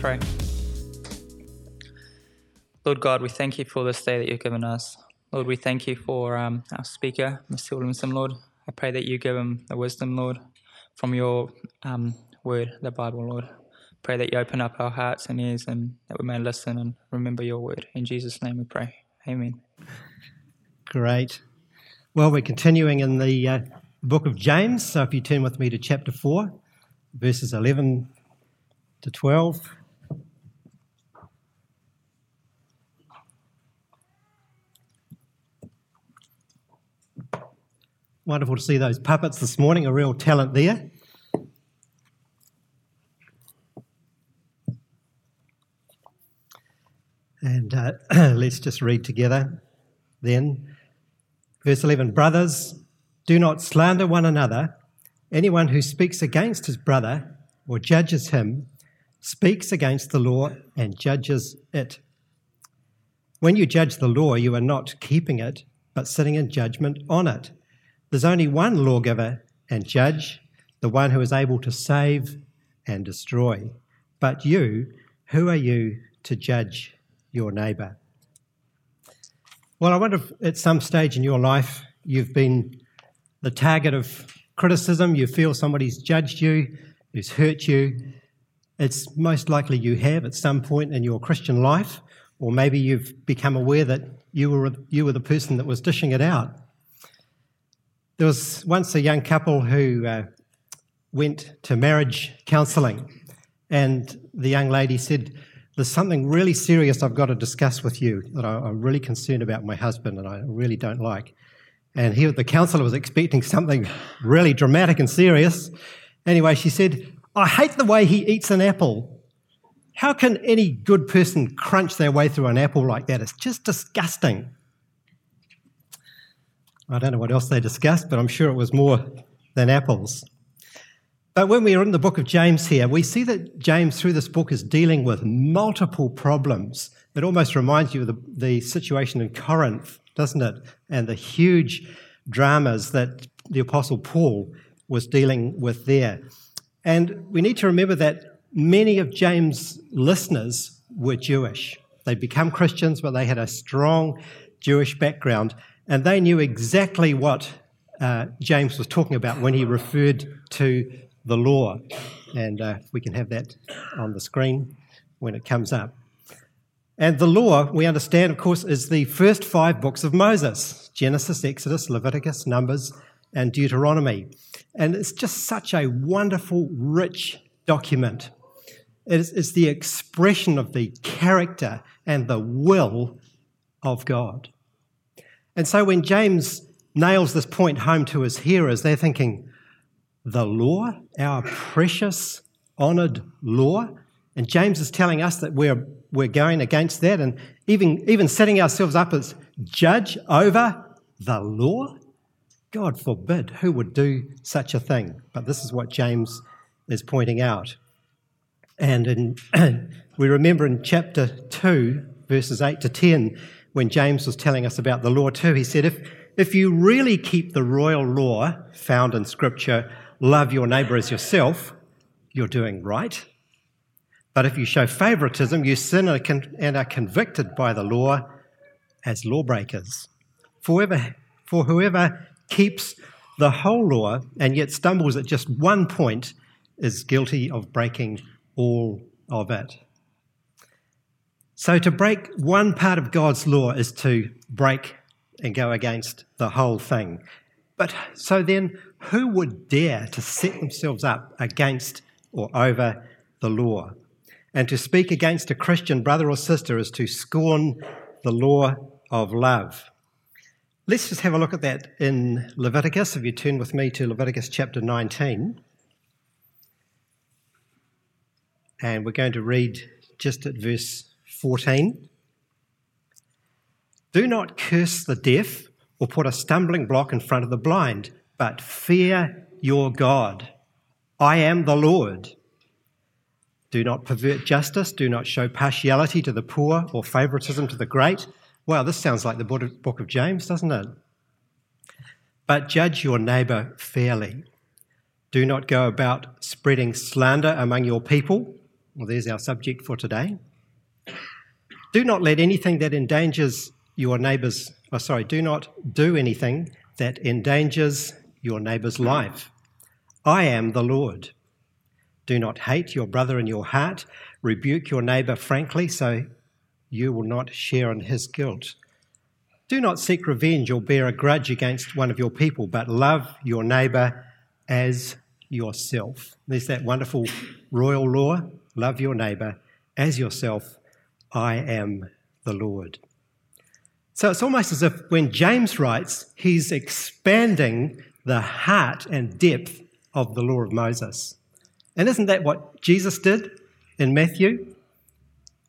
pray. Lord God, we thank you for this day that you've given us. Lord, we thank you for um, our speaker, Mr. Williamson, Lord. I pray that you give him the wisdom, Lord, from your um, word, the Bible, Lord. Pray that you open up our hearts and ears and that we may listen and remember your word. In Jesus' name we pray. Amen. Great. Well, we're continuing in the uh, book of James. So if you turn with me to chapter 4, verses 11 to 12. Wonderful to see those puppets this morning, a real talent there. And uh, let's just read together then. Verse 11 Brothers, do not slander one another. Anyone who speaks against his brother or judges him speaks against the law and judges it. When you judge the law, you are not keeping it, but sitting in judgment on it. There's only one lawgiver and judge, the one who is able to save and destroy. But you, who are you to judge your neighbour? Well, I wonder if at some stage in your life you've been the target of criticism, you feel somebody's judged you, who's hurt you. It's most likely you have at some point in your Christian life, or maybe you've become aware that you were, you were the person that was dishing it out. There was once a young couple who uh, went to marriage counselling, and the young lady said, There's something really serious I've got to discuss with you that I'm really concerned about my husband and I really don't like. And he, the counsellor was expecting something really dramatic and serious. Anyway, she said, I hate the way he eats an apple. How can any good person crunch their way through an apple like that? It's just disgusting. I don't know what else they discussed, but I'm sure it was more than apples. But when we are in the book of James here, we see that James, through this book, is dealing with multiple problems. It almost reminds you of the, the situation in Corinth doesn't it? And the huge dramas that the Apostle Paul was dealing with there. And we need to remember that many of James' listeners were Jewish. They'd become Christians, but they had a strong Jewish background, and they knew exactly what uh, James was talking about when he referred to the law. And uh, we can have that on the screen when it comes up. And the law, we understand, of course, is the first five books of Moses Genesis, Exodus, Leviticus, Numbers, and Deuteronomy. And it's just such a wonderful, rich document. It's, the expression of the character and the will of God. And so when James nails this point home to his hearers, they're thinking, the law, our precious, honoured law? And James is telling us that we're we're going against that and even, even setting ourselves up as judge over the law? God forbid, who would do such a thing? But this is what James is pointing out. And in, we remember in chapter 2, verses 8 to 10, when James was telling us about the law too, he said, if, if you really keep the royal law found in Scripture, love your neighbour as yourself, you're doing right. But if you show favoritism, you sin and are convicted by the law as lawbreakers. For whoever, for whoever keeps the whole law and yet stumbles at just one point is guilty of breaking all of it. So, to break one part of God's law is to break and go against the whole thing. But so then, who would dare to set themselves up against or over the law? And to speak against a Christian brother or sister is to scorn the law of love. Let's just have a look at that in Leviticus. If you turn with me to Leviticus chapter 19. And we're going to read just at verse 14. Do not curse the deaf or put a stumbling block in front of the blind, but fear your God. I am the Lord. Do not pervert justice. Do not show partiality to the poor or favoritism to the great. Wow, this sounds like the book of James, doesn't it? But judge your neighbour fairly. Do not go about spreading slander among your people. Well, there's our subject for today. Do not let anything that endangers your neighbor's, oh, sorry, do not do anything that endangers your neighbour's life. I am the Lord. Do not hate your brother in your heart. Rebuke your neighbour frankly so you will not share in his guilt. Do not seek revenge or bear a grudge against one of your people, but love your neighbour as yourself. There's that wonderful royal law love your neighbour as yourself. I am the Lord. So it's almost as if when James writes, he's expanding the heart and depth of the law of Moses. And isn't that what Jesus did in Matthew?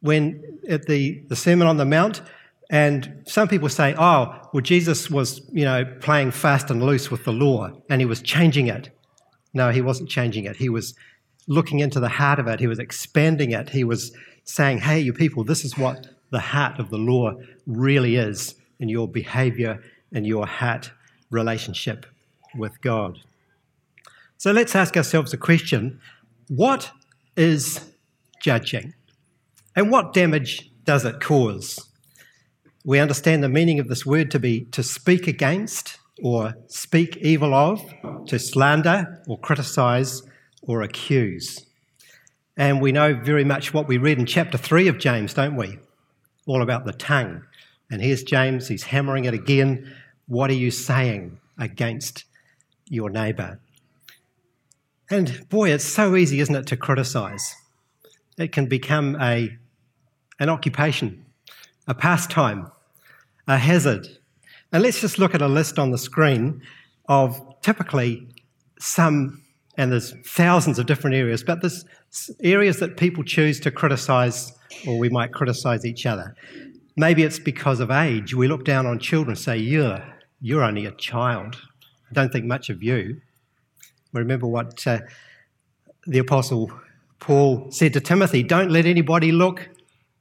When at the, the Sermon on the Mount, and some people say, oh, well, Jesus was, you know, playing fast and loose with the law and he was changing it. No, he wasn't changing it. He was looking into the heart of it. He was expanding it. He was saying, hey, you people, this is what the heart of the law really is in your behavior and your heart relationship with God. So let's ask ourselves a question what is judging? And what damage does it cause? We understand the meaning of this word to be to speak against or speak evil of, to slander or criticize or accuse. And we know very much what we read in chapter 3 of James, don't we? All about the tongue. And here's James, he's hammering it again. What are you saying against your neighbour? And boy, it's so easy, isn't it, to criticise? It can become a, an occupation, a pastime, a hazard. And let's just look at a list on the screen of typically some, and there's thousands of different areas, but there's areas that people choose to criticise, or we might criticise each other. Maybe it's because of age. We look down on children and say, You're, you're only a child. I don't think much of you. Remember what uh, the Apostle Paul said to Timothy don't let anybody look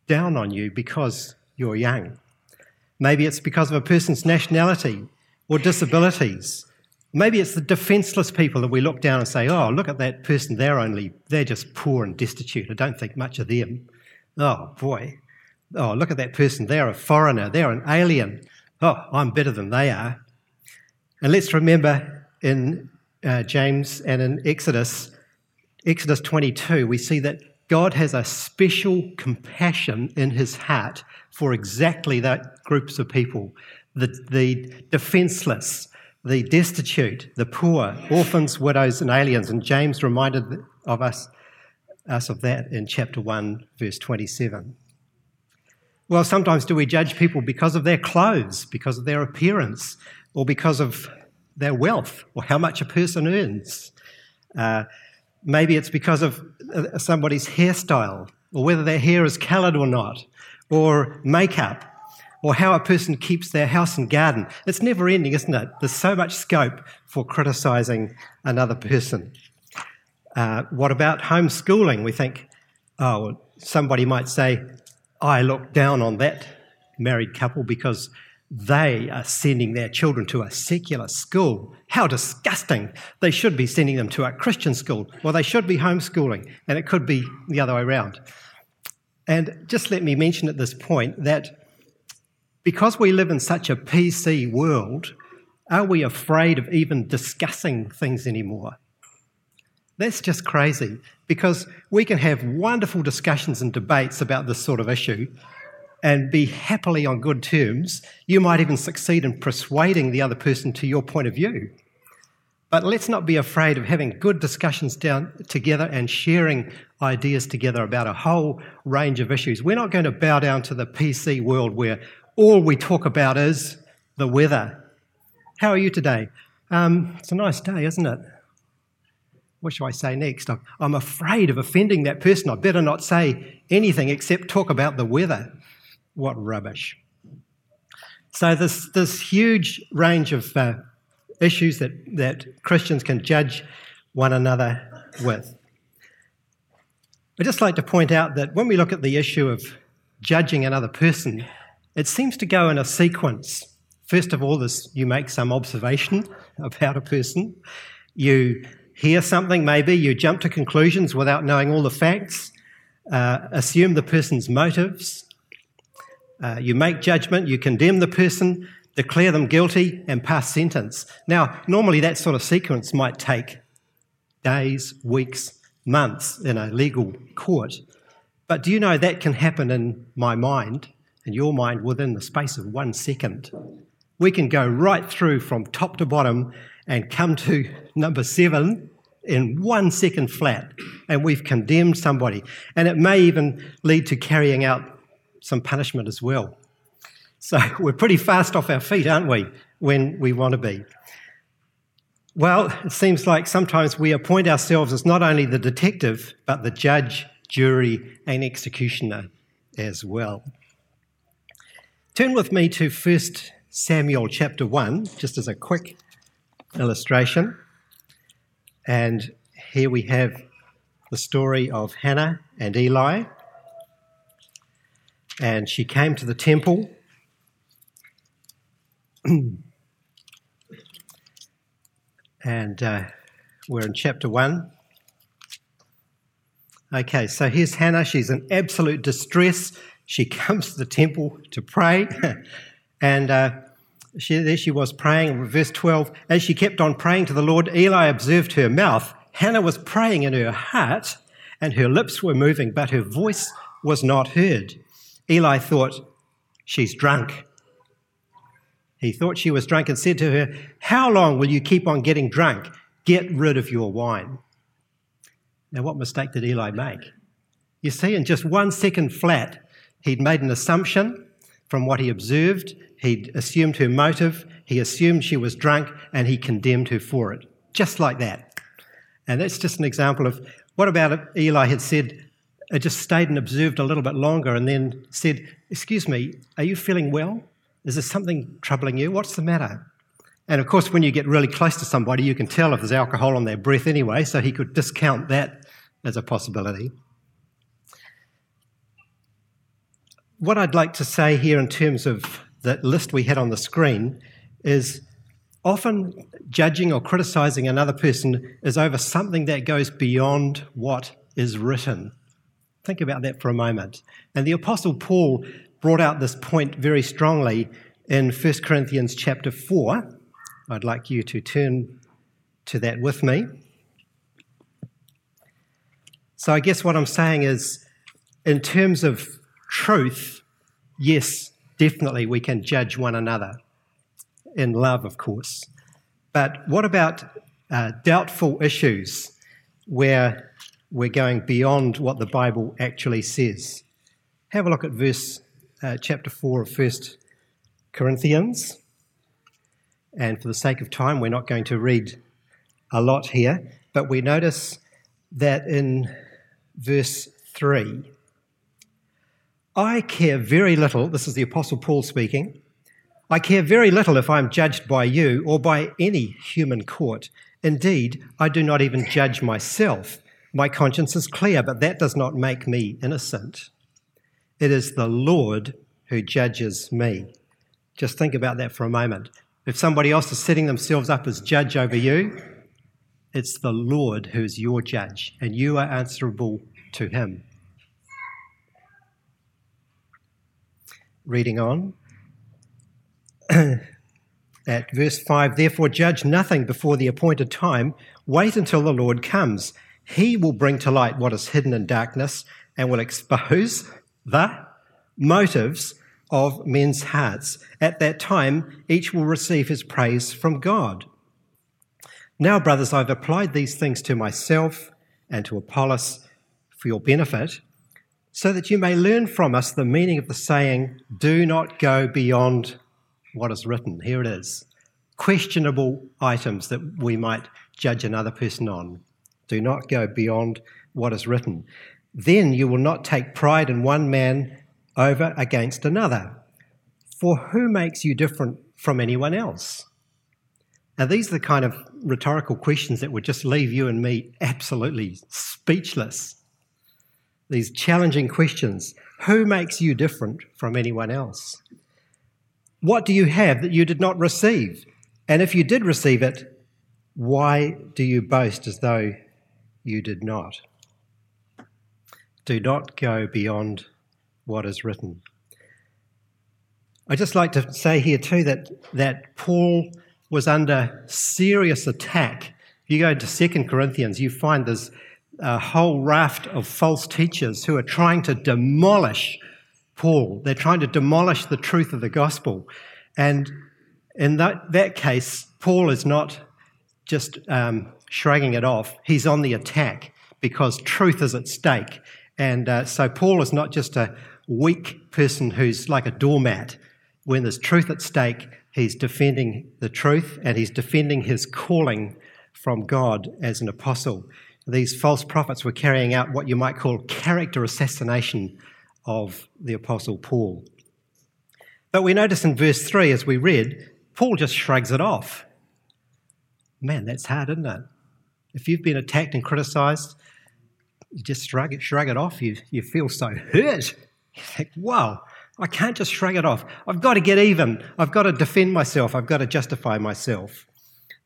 down on you because you're young. Maybe it's because of a person's nationality or disabilities. Maybe it's the defenseless people that we look down and say, oh, look at that person, they're only, they're just poor and destitute. I don't think much of them. Oh, boy. Oh, look at that person, they're a foreigner, they're an alien. Oh, I'm better than they are. And let's remember in uh, James and in Exodus, Exodus 22, we see that God has a special compassion in his heart for exactly that groups of people the, the defenseless, the destitute, the poor, orphans, widows, and aliens. And James reminded of us, us of that in chapter 1, verse 27. Well, sometimes do we judge people because of their clothes, because of their appearance, or because of their wealth or how much a person earns. Uh, maybe it's because of uh, somebody's hairstyle or whether their hair is coloured or not, or makeup, or how a person keeps their house and garden. It's never ending, isn't it? There's so much scope for criticising another person. Uh, what about homeschooling? We think, oh, somebody might say, I look down on that married couple because they are sending their children to a secular school. How disgusting. They should be sending them to a Christian school. Well, they should be homeschooling, and it could be the other way around. And just let me mention at this point that because we live in such a PC world, are we afraid of even discussing things anymore? That's just crazy because we can have wonderful discussions and debates about this sort of issue, and be happily on good terms, you might even succeed in persuading the other person to your point of view. But let's not be afraid of having good discussions down together and sharing ideas together about a whole range of issues. We're not going to bow down to the PC world where all we talk about is the weather. How are you today? Um, it's a nice day, isn't it? What shall I say next? I'm afraid of offending that person. I better not say anything except talk about the weather. What rubbish. So, this, this huge range of uh, issues that, that Christians can judge one another with. I'd just like to point out that when we look at the issue of judging another person, it seems to go in a sequence. First of all, this, you make some observation about a person, you hear something, maybe, you jump to conclusions without knowing all the facts, uh, assume the person's motives, uh, you make judgment, you condemn the person, declare them guilty, and pass sentence. Now, normally that sort of sequence might take days, weeks, months in a legal court. But do you know that can happen in my mind, in your mind, within the space of one second? We can go right through from top to bottom and come to number seven in one second flat, and we've condemned somebody. And it may even lead to carrying out some punishment as well. So we're pretty fast off our feet, aren't we, when we want to be? Well, it seems like sometimes we appoint ourselves as not only the detective, but the judge, jury, and executioner as well. Turn with me to 1 Samuel chapter 1, just as a quick illustration. And here we have the story of Hannah and Eli. And she came to the temple. and uh, we're in chapter 1. Okay, so here's Hannah. She's in absolute distress. She comes to the temple to pray. and uh, she, there she was praying. Verse 12 As she kept on praying to the Lord, Eli observed her mouth. Hannah was praying in her heart, and her lips were moving, but her voice was not heard. Eli thought, She's drunk. He thought she was drunk and said to her, How long will you keep on getting drunk? Get rid of your wine. Now, what mistake did Eli make? You see, in just one second flat, he'd made an assumption from what he observed He'd assumed her motive, he assumed she was drunk, and he condemned her for it. Just like that. And that's just an example of what about if Eli had said, I uh, just stayed and observed a little bit longer and then said, Excuse me, are you feeling well? Is there something troubling you? What's the matter? And of course, when you get really close to somebody, you can tell if there's alcohol on their breath anyway, so he could discount that as a possibility. What I'd like to say here in terms of that list we had on the screen is often judging or criticizing another person is over something that goes beyond what is written. Think about that for a moment. And the Apostle Paul brought out this point very strongly in 1 Corinthians chapter 4. I'd like you to turn to that with me. So, I guess what I'm saying is, in terms of truth, yes, definitely we can judge one another in love, of course. But what about uh, doubtful issues where we're going beyond what the Bible actually says? Have a look at verse uh, chapter 4 of 1 Corinthians. And for the sake of time, we're not going to read a lot here, but we notice that in verse 3, I care very little, this is the Apostle Paul speaking, I care very little if I am judged by you or by any human court. Indeed, I do not even judge myself. My conscience is clear, but that does not make me innocent. It is the Lord who judges me. Just think about that for a moment. If somebody else is setting themselves up as judge over you, it's the Lord who's your judge, and you are answerable to him. Reading on. At verse 5, therefore judge nothing before the appointed time. Wait until the Lord comes. He will bring to light what is hidden in darkness and will expose the motives of men's hearts. At that time, each will receive his praise from God. Now, brothers, I've applied these things to myself and to Apollos for your benefit so that you may learn from us the meaning of the saying, do not go beyond what is written. Here it is. Questionable items that we might judge another person on. Do not go beyond what is written. Then you will not take pride in one man over against another. For who makes you different from anyone else? Now, these are the kind of rhetorical questions that would just leave you and me absolutely speechless these challenging questions. Who makes you different from anyone else? What do you have that you did not receive? And if you did receive it, why do you boast as though you did not? do not go beyond what is written. I'd just like to say here too that, that Paul was under serious attack. If you go to Second Corinthians, you find there's a whole raft of false teachers who are trying to demolish Paul. They're trying to demolish the truth of the gospel. And in that, that case, Paul is not just um, shrugging it off, he's on the attack because truth is at stake. And uh, so Paul is not just a weak person who's like a doormat. When there's truth at stake, he's defending the truth and he's defending his calling from God as an apostle. These false prophets were carrying out what you might call character assassination of the apostle Paul. But we notice in verse 3, as we read, Paul just shrugs it off. Man, that's hard, isn't it? If you've been attacked and criticized, you just shrug it, shrug it off. You, you feel so hurt. You think, wow, I can't just shrug it off. I've got to get even. I've got to defend myself. I've got to justify myself.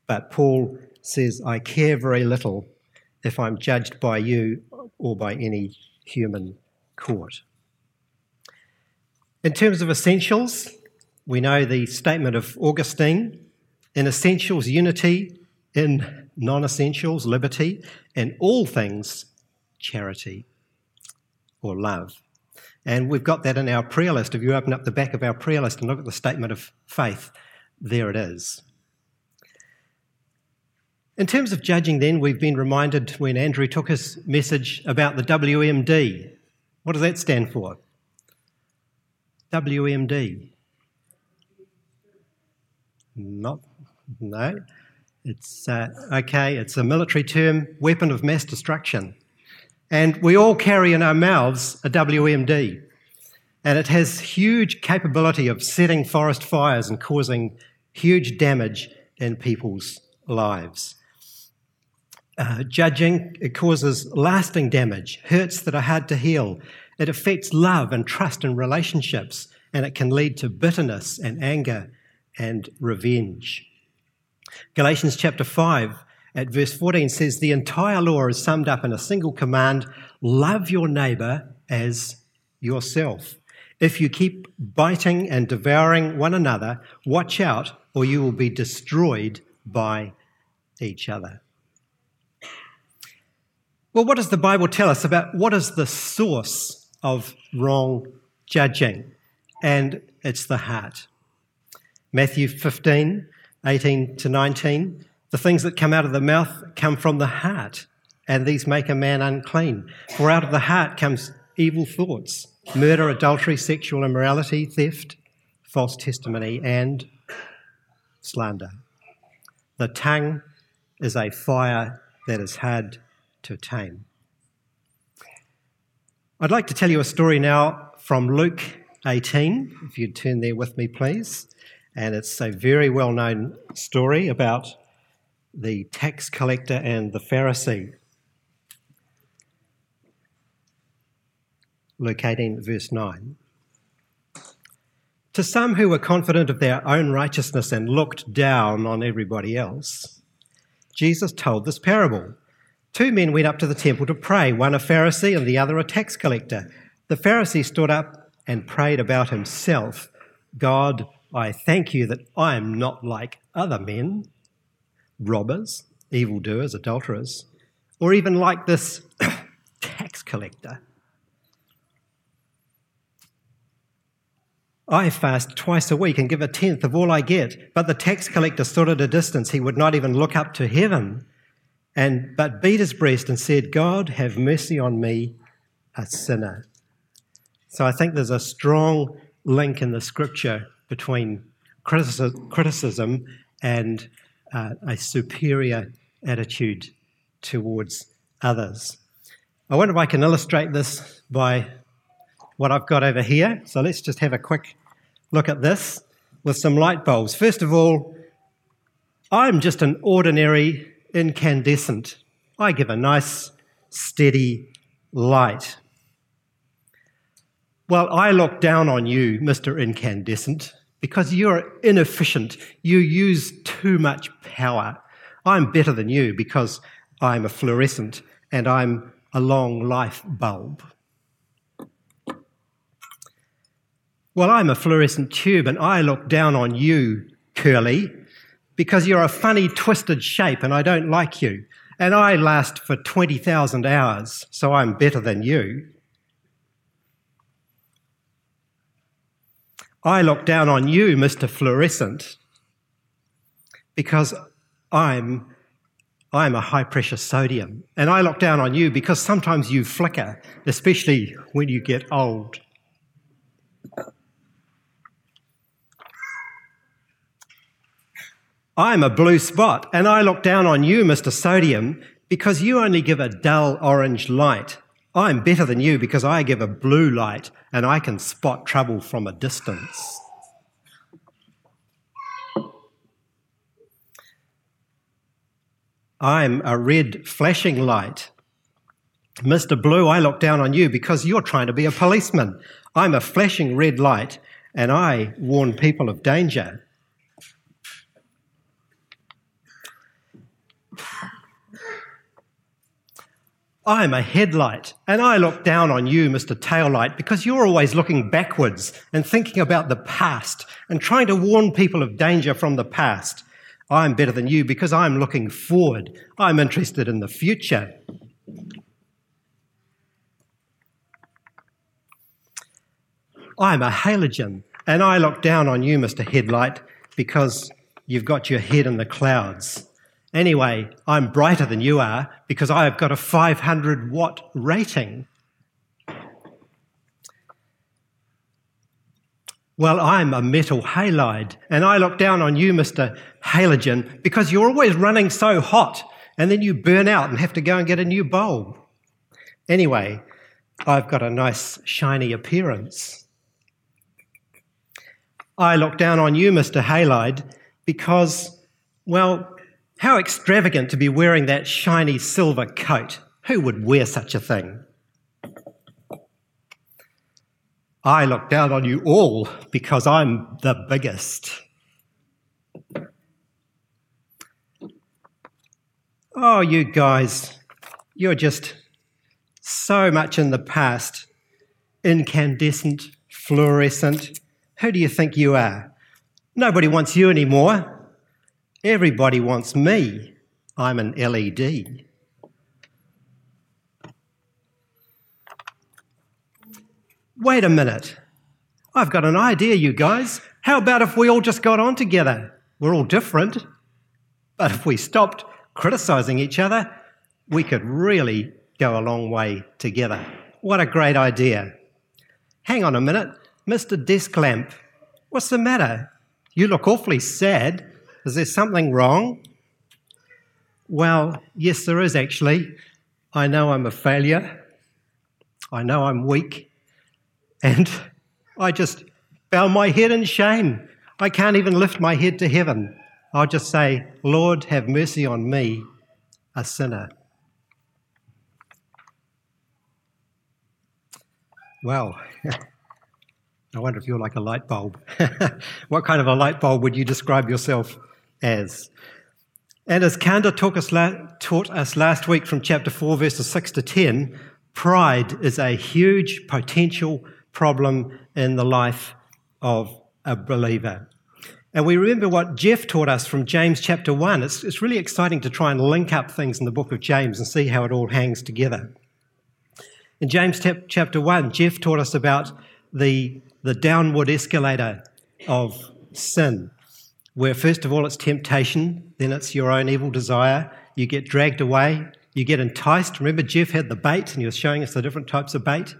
But Paul says, I care very little if I'm judged by you or by any human court. In terms of essentials, we know the statement of Augustine in essentials, unity, in non essentials, liberty, in all things, charity or love. And we've got that in our prayer list. If you open up the back of our prayer list and look at the statement of faith, there it is. In terms of judging, then, we've been reminded when Andrew took his message about the WMD. What does that stand for? WMD. Not, no. It's uh, okay, it's a military term, weapon of mass destruction. And we all carry in our mouths a WMD. And it has huge capability of setting forest fires and causing huge damage in people's lives. Uh, judging, it causes lasting damage, hurts that are hard to heal. It affects love and trust in relationships, and it can lead to bitterness and anger and revenge. Galatians chapter 5 at verse 14 says, The entire law is summed up in a single command love your neighbor as yourself. If you keep biting and devouring one another, watch out, or you will be destroyed by each other. Well, what does the Bible tell us about what is the source of wrong judging? And it's the heart. Matthew 15, 18 to 19. The things that come out of the mouth come from the heart, and these make a man unclean. For out of the heart comes evil thoughts murder, adultery, sexual immorality, theft, false testimony, and slander. The tongue is a fire that is hard to tame. I'd like to tell you a story now from Luke 18, if you'd turn there with me, please. And it's a very well known story about the tax collector and the Pharisee. Luke 18, verse 9. To some who were confident of their own righteousness and looked down on everybody else, Jesus told this parable. Two men went up to the temple to pray, one a Pharisee and the other a tax collector. The Pharisee stood up and prayed about himself God, I thank you that I am not like other men, robbers, evildoers, adulterers, or even like this tax collector. I fast twice a week and give a tenth of all I get, but the tax collector stood at a distance. He would not even look up to heaven, and but beat his breast and said, God, have mercy on me, a sinner. So I think there's a strong link in the scripture between criticism and uh, a superior attitude towards others. I wonder if I can illustrate this by what I've got over here. So let's just have a quick look at this with some light bulbs. First of all, I'm just an ordinary incandescent. I give a nice, steady light. Well, I look down on you, Mr. Incandescent, because you're inefficient. You use too much power. I'm better than you because I'm a fluorescent and I'm a long life bulb. Well, I'm a fluorescent tube and I look down on you, Curly, because you're a funny, twisted shape and I don't like you. And I last for 20,000 hours, so I'm better than you. I look down on you, Mr. Fluorescent, because I'm I'm a high pressure sodium. And I look down on you because sometimes you flicker, especially when you get old. I'm a blue spot, and I look down on you, Mr. Sodium, because you only give a dull orange light. I'm better than you because I give a blue light and I can spot trouble from a distance. I'm a red flashing light. Mr. Blue, I look down on you because you're trying to be a policeman. I'm a flashing red light and I warn people of danger. I'm a headlight, and I look down on you, Mr. Taillight, because you're always looking backwards and thinking about the past and trying to warn people of danger from the past. I'm better than you because I'm looking forward. I'm interested in the future. I'm a halogen, and I look down on you, Mr. Headlight, because you've got your head in the clouds. Anyway, I'm brighter than you are because I've got a 500 watt rating. Well, I'm a metal halide, and I look down on you, Mr. Halogen, because you're always running so hot, and then you burn out and have to go and get a new bulb. Anyway, I've got a nice shiny appearance. I look down on you, Mr. Halide, because, well, how extravagant to be wearing that shiny silver coat. Who would wear such a thing? I look down on you all because I'm the biggest. Oh, you guys, you're just so much in the past. Incandescent, fluorescent. Who do you think you are? Nobody wants you anymore. Everybody wants me. I'm an LED. Wait a minute. I've got an idea, you guys. How about if we all just got on together? We're all different. But if we stopped criticizing each other, we could really go a long way together. What a great idea. Hang on a minute. Mr. Desk Lamp, what's the matter? You look awfully sad. Is there something wrong? Well, yes, there is actually. I know I'm a failure. I know I'm weak. And I just bow my head in shame. I can't even lift my head to heaven. I'll just say, Lord, have mercy on me, a sinner. Well, I wonder if you're like a light bulb. what kind of a light bulb would you describe yourself as. And as Kanda taught us, taught us last week from chapter 4, verses 6 to 10, pride is a huge potential problem in the life of a believer. And we remember what Jeff taught us from James chapter 1. It's, it's really exciting to try and link up things in the book of James and see how it all hangs together. In James chapter 1, Jeff taught us about the, the downward escalator of sin where first of all it's temptation, then it's your own evil desire. You get dragged away, you get enticed. Remember, Jeff had the bait and he was showing us the different types of bait.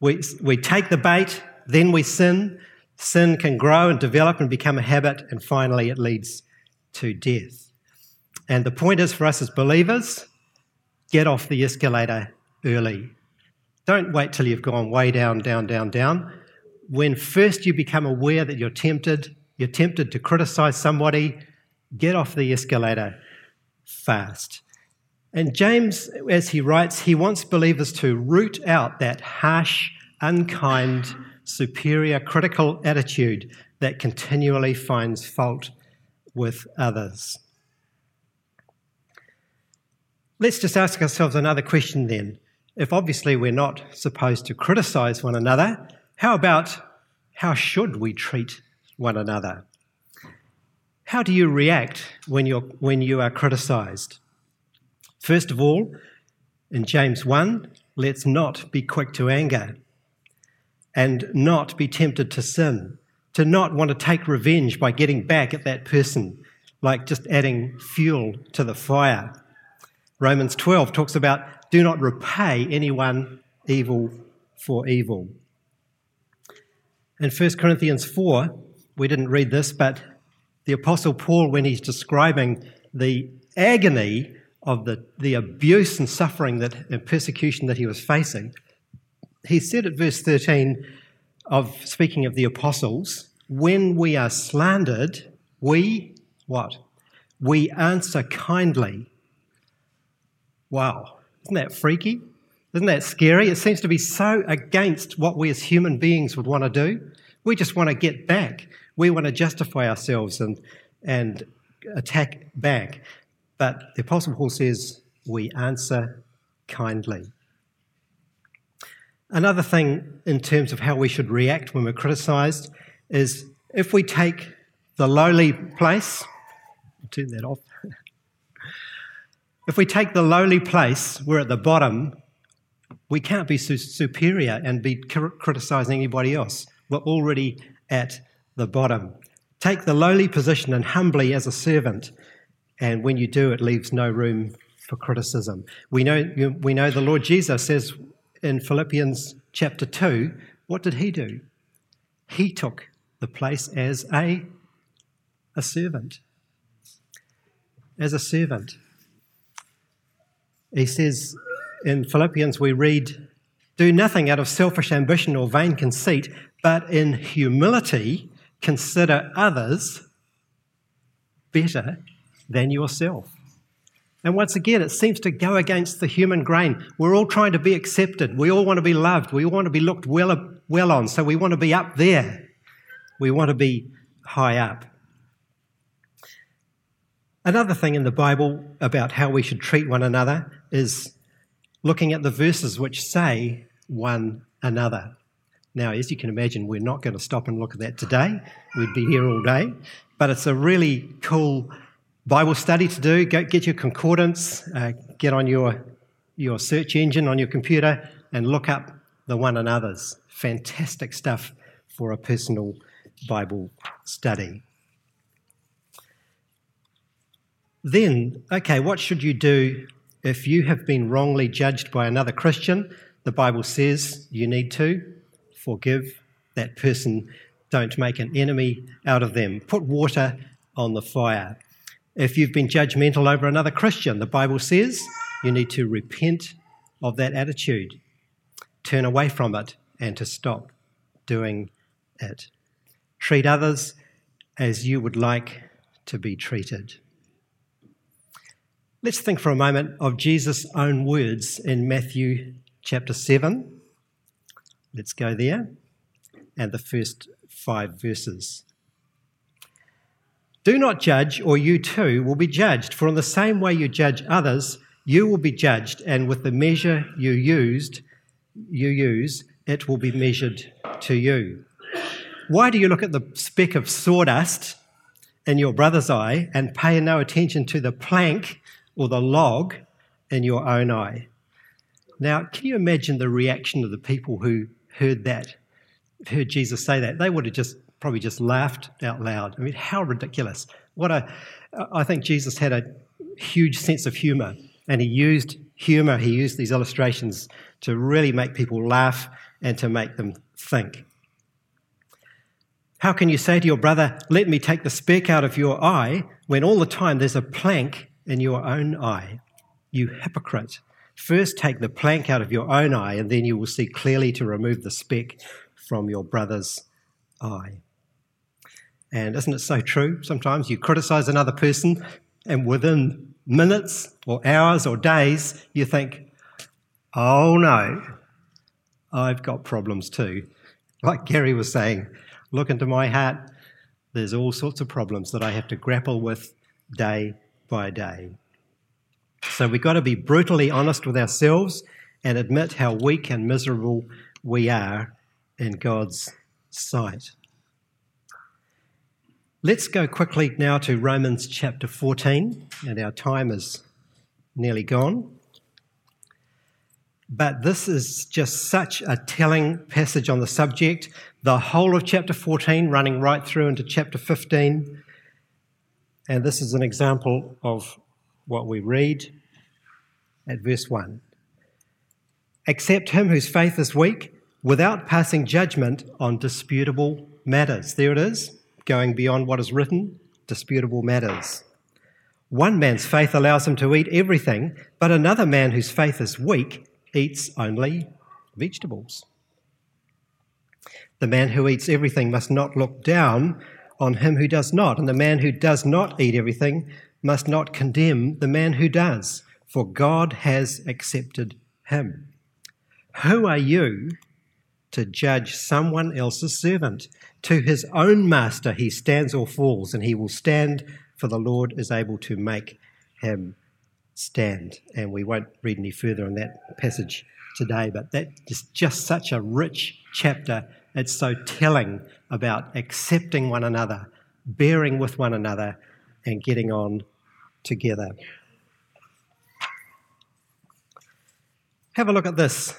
We, we take the bait, then we sin. Sin can grow and develop and become a habit, and finally it leads to death. And the point is for us as believers get off the escalator early. Don't wait till you've gone way down, down, down, down. When first you become aware that you're tempted, you're tempted to criticize somebody, get off the escalator fast. And James, as he writes, he wants believers to root out that harsh, unkind, superior, critical attitude that continually finds fault with others. Let's just ask ourselves another question then. If obviously we're not supposed to criticize one another, how about how should we treat one another? How do you react when, you're, when you are criticized? First of all, in James 1, let's not be quick to anger and not be tempted to sin, to not want to take revenge by getting back at that person, like just adding fuel to the fire. Romans 12 talks about do not repay anyone evil for evil. And 1 Corinthians 4, we didn't read this, but the Apostle Paul, when he's describing the agony of the, the abuse and suffering that, and persecution that he was facing, he said at verse 13 of speaking of the apostles, when we are slandered, we what? We answer kindly. Wow, isn't that freaky? Isn't that scary? It seems to be so against what we as human beings would want to do. We just want to get back. We want to justify ourselves and, and attack back. But the Apostle Paul says we answer kindly. Another thing in terms of how we should react when we're criticized is if we take the lowly place, I'll turn that off. if we take the lowly place, we're at the bottom, we can't be superior and be criticizing anybody else. We're already at the bottom. Take the lowly position and humbly as a servant, and when you do, it leaves no room for criticism. We know, we know the Lord Jesus says in Philippians chapter 2, what did he do? He took the place as a, a servant. As a servant. He says in Philippians, we read, Do nothing out of selfish ambition or vain conceit, but in humility consider others better than yourself. And once again, it seems to go against the human grain. We're all trying to be accepted. We all want to be loved. We all want to be looked well, well on. So we want to be up there. We want to be high up. Another thing in the Bible about how we should treat one another is looking at the verses which say one another. Now, as you can imagine, we're not going to stop and look at that today. We'd be here all day. But it's a really cool Bible study to do. Go, get your concordance, uh, get on your, your search engine on your computer, and look up the one another's. Fantastic stuff for a personal Bible study. Then, okay, what should you do if you have been wrongly judged by another Christian? The Bible says you need to forgive that person. Don't make an enemy out of them. Put water on the fire. If you've been judgmental over another Christian, the Bible says you need to repent of that attitude, turn away from it, and to stop doing it. Treat others as you would like to be treated. Let's think for a moment of Jesus' own words in Matthew chapter 7 Let's go there. And the first five verses. Do not judge, or you too will be judged. For in the same way you judge others, you will be judged, and with the measure you used, you use, it will be measured to you. Why do you look at the speck of sawdust in your brother's eye and pay no attention to the plank or the log in your own eye? Now, can you imagine the reaction of the people who heard that, heard Jesus say that, they would have just probably just laughed out loud. I mean, how ridiculous. What a, I think Jesus had a huge sense of humor, and he used humor, he used these illustrations to really make people laugh and to make them think. How can you say to your brother, Let me take the speck out of your eye, when all the time there's a plank in your own eye? You hypocrite. First, take the plank out of your own eye, and then you will see clearly to remove the speck from your brother's eye. And isn't it so true? Sometimes you criticize another person, and within minutes or hours or days, you think, oh no, I've got problems too. Like Gary was saying, look into my heart, there's all sorts of problems that I have to grapple with day by day. So we've got to be brutally honest with ourselves and admit how weak and miserable we are in God's sight. Let's go quickly now to Romans chapter 14, and our time is nearly gone. But this is just such a telling passage on the subject. The whole of chapter 14 running right through into chapter 15. And this is an example of what we read at verse 1. Accept him whose faith is weak without passing judgment on disputable matters. There it is, going beyond what is written, disputable matters. One man's faith allows him to eat everything, but another man whose faith is weak eats only vegetables. The man who eats everything must not look down on him who does not, and the man who does not eat everything must not condemn the man who does, for God has accepted him. Who are you to judge someone else's servant? To his own master he stands or falls, and he will stand, for the Lord is able to make him stand. And we won't read any further on that passage today, but that is just such a rich chapter. It's so telling about accepting one another, bearing with one another, and getting on together. Have a look at this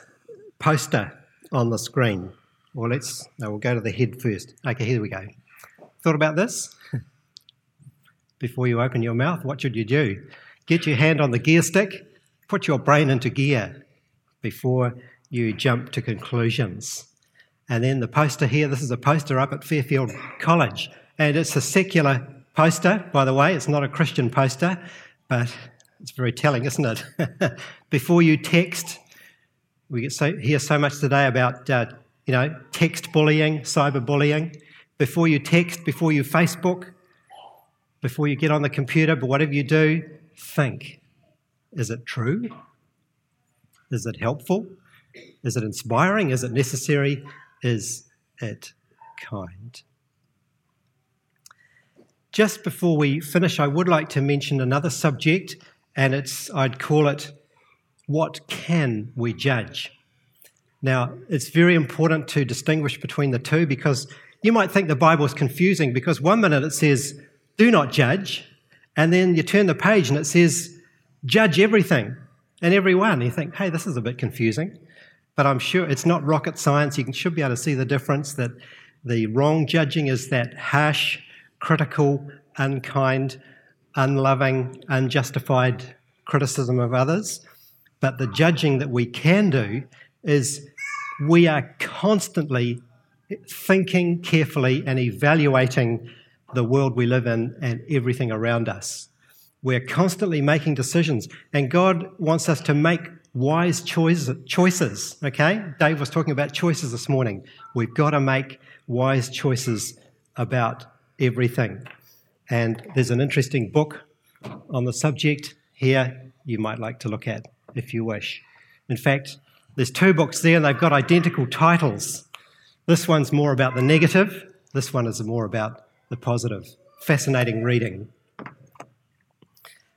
poster on the screen. Well, let's, no, we'll go to the head first. Okay, here we go. Thought about this? Before you open your mouth, what should you do? Get your hand on the gear stick, put your brain into gear before you jump to conclusions. And then the poster here, this is a poster up at Fairfield College. And it's a secular poster, by the way, it's not a Christian poster, but it's very telling, isn't it? before you text, we get so, hear so much today about uh, you know text bullying, cyber bullying. Before you text, before you Facebook, before you get on the computer, but whatever you do, think is it true? Is it helpful? Is it inspiring? Is it necessary? Is it kind? Just before we finish, I would like to mention another subject, and it's I'd call it what can we judge? Now, it's very important to distinguish between the two because you might think the Bible is confusing because one minute it says, do not judge, and then you turn the page and it says, judge everything and everyone. You think, hey, this is a bit confusing. But I'm sure it's not rocket science. You should be able to see the difference that the wrong judging is that harsh, critical, unkind, unloving, unjustified criticism of others. But the judging that we can do is we are constantly thinking carefully and evaluating the world we live in and everything around us. We're constantly making decisions, and God wants us to make wise choices. Okay? Dave was talking about choices this morning. We've got to make wise choices about everything. And there's an interesting book on the subject here you might like to look at if you wish. In fact, there's two books there and they've got identical titles. This one's more about the negative, this one is more about the positive. Fascinating reading.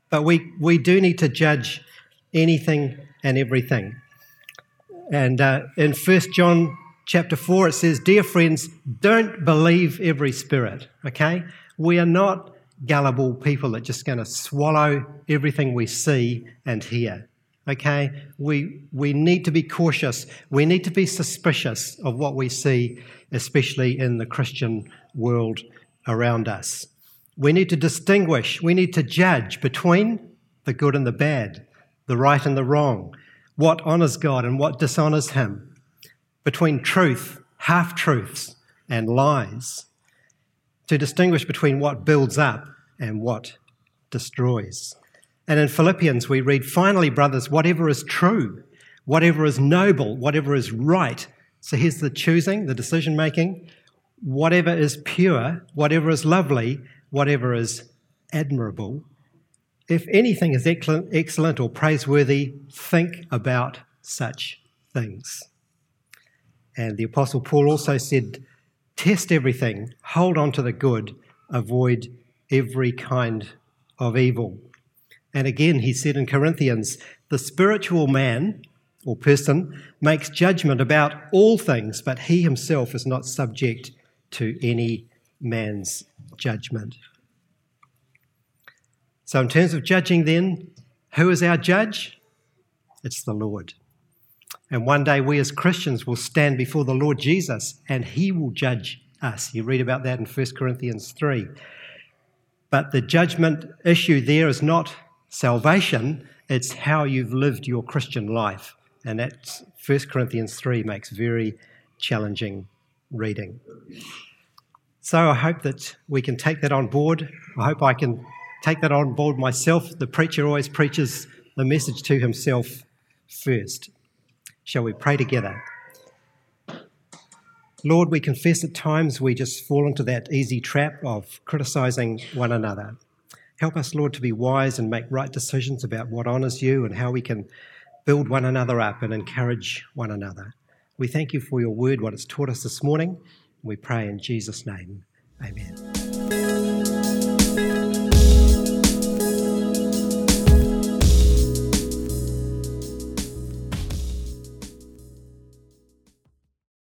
But we, we do need to judge anything and everything. And uh, in 1 John chapter 4, it says, Dear friends, don't believe every spirit, okay? We are not gullible people that are just going to swallow everything we see and hear. Okay? We, we need to be cautious. We need to be suspicious of what we see, especially in the Christian world around us. We need to distinguish, we need to judge between the good and the bad, the right and the wrong, what honours God and what dishonours Him, between truth, half truths, and lies, to distinguish between what builds up and what destroys. And in Philippians, we read, finally, brothers, whatever is true, whatever is noble, whatever is right. So here's the choosing, the decision making. Whatever is pure, whatever is lovely, whatever is admirable. If anything is excellent or praiseworthy, think about such things. And the Apostle Paul also said, Test everything, hold on to the good, avoid every kind of evil. And again, he said in Corinthians, the spiritual man or person makes judgment about all things, but he himself is not subject to any man's judgment. So, in terms of judging, then, who is our judge? It's the Lord. And one day we as Christians will stand before the Lord Jesus and he will judge us. You read about that in 1 Corinthians 3. But the judgment issue there is not salvation, it's how you've lived your Christian life. And that's 1 Corinthians 3 makes very challenging reading. So I hope that we can take that on board. I hope I can take that on board myself. The preacher always preaches the message to himself first. Shall we pray together? Lord, we confess at times we just fall into that easy trap of criticizing one another. Help us, Lord, to be wise and make right decisions about what honours you and how we can build one another up and encourage one another. We thank you for your word, what it's taught us this morning. We pray in Jesus' name. Amen.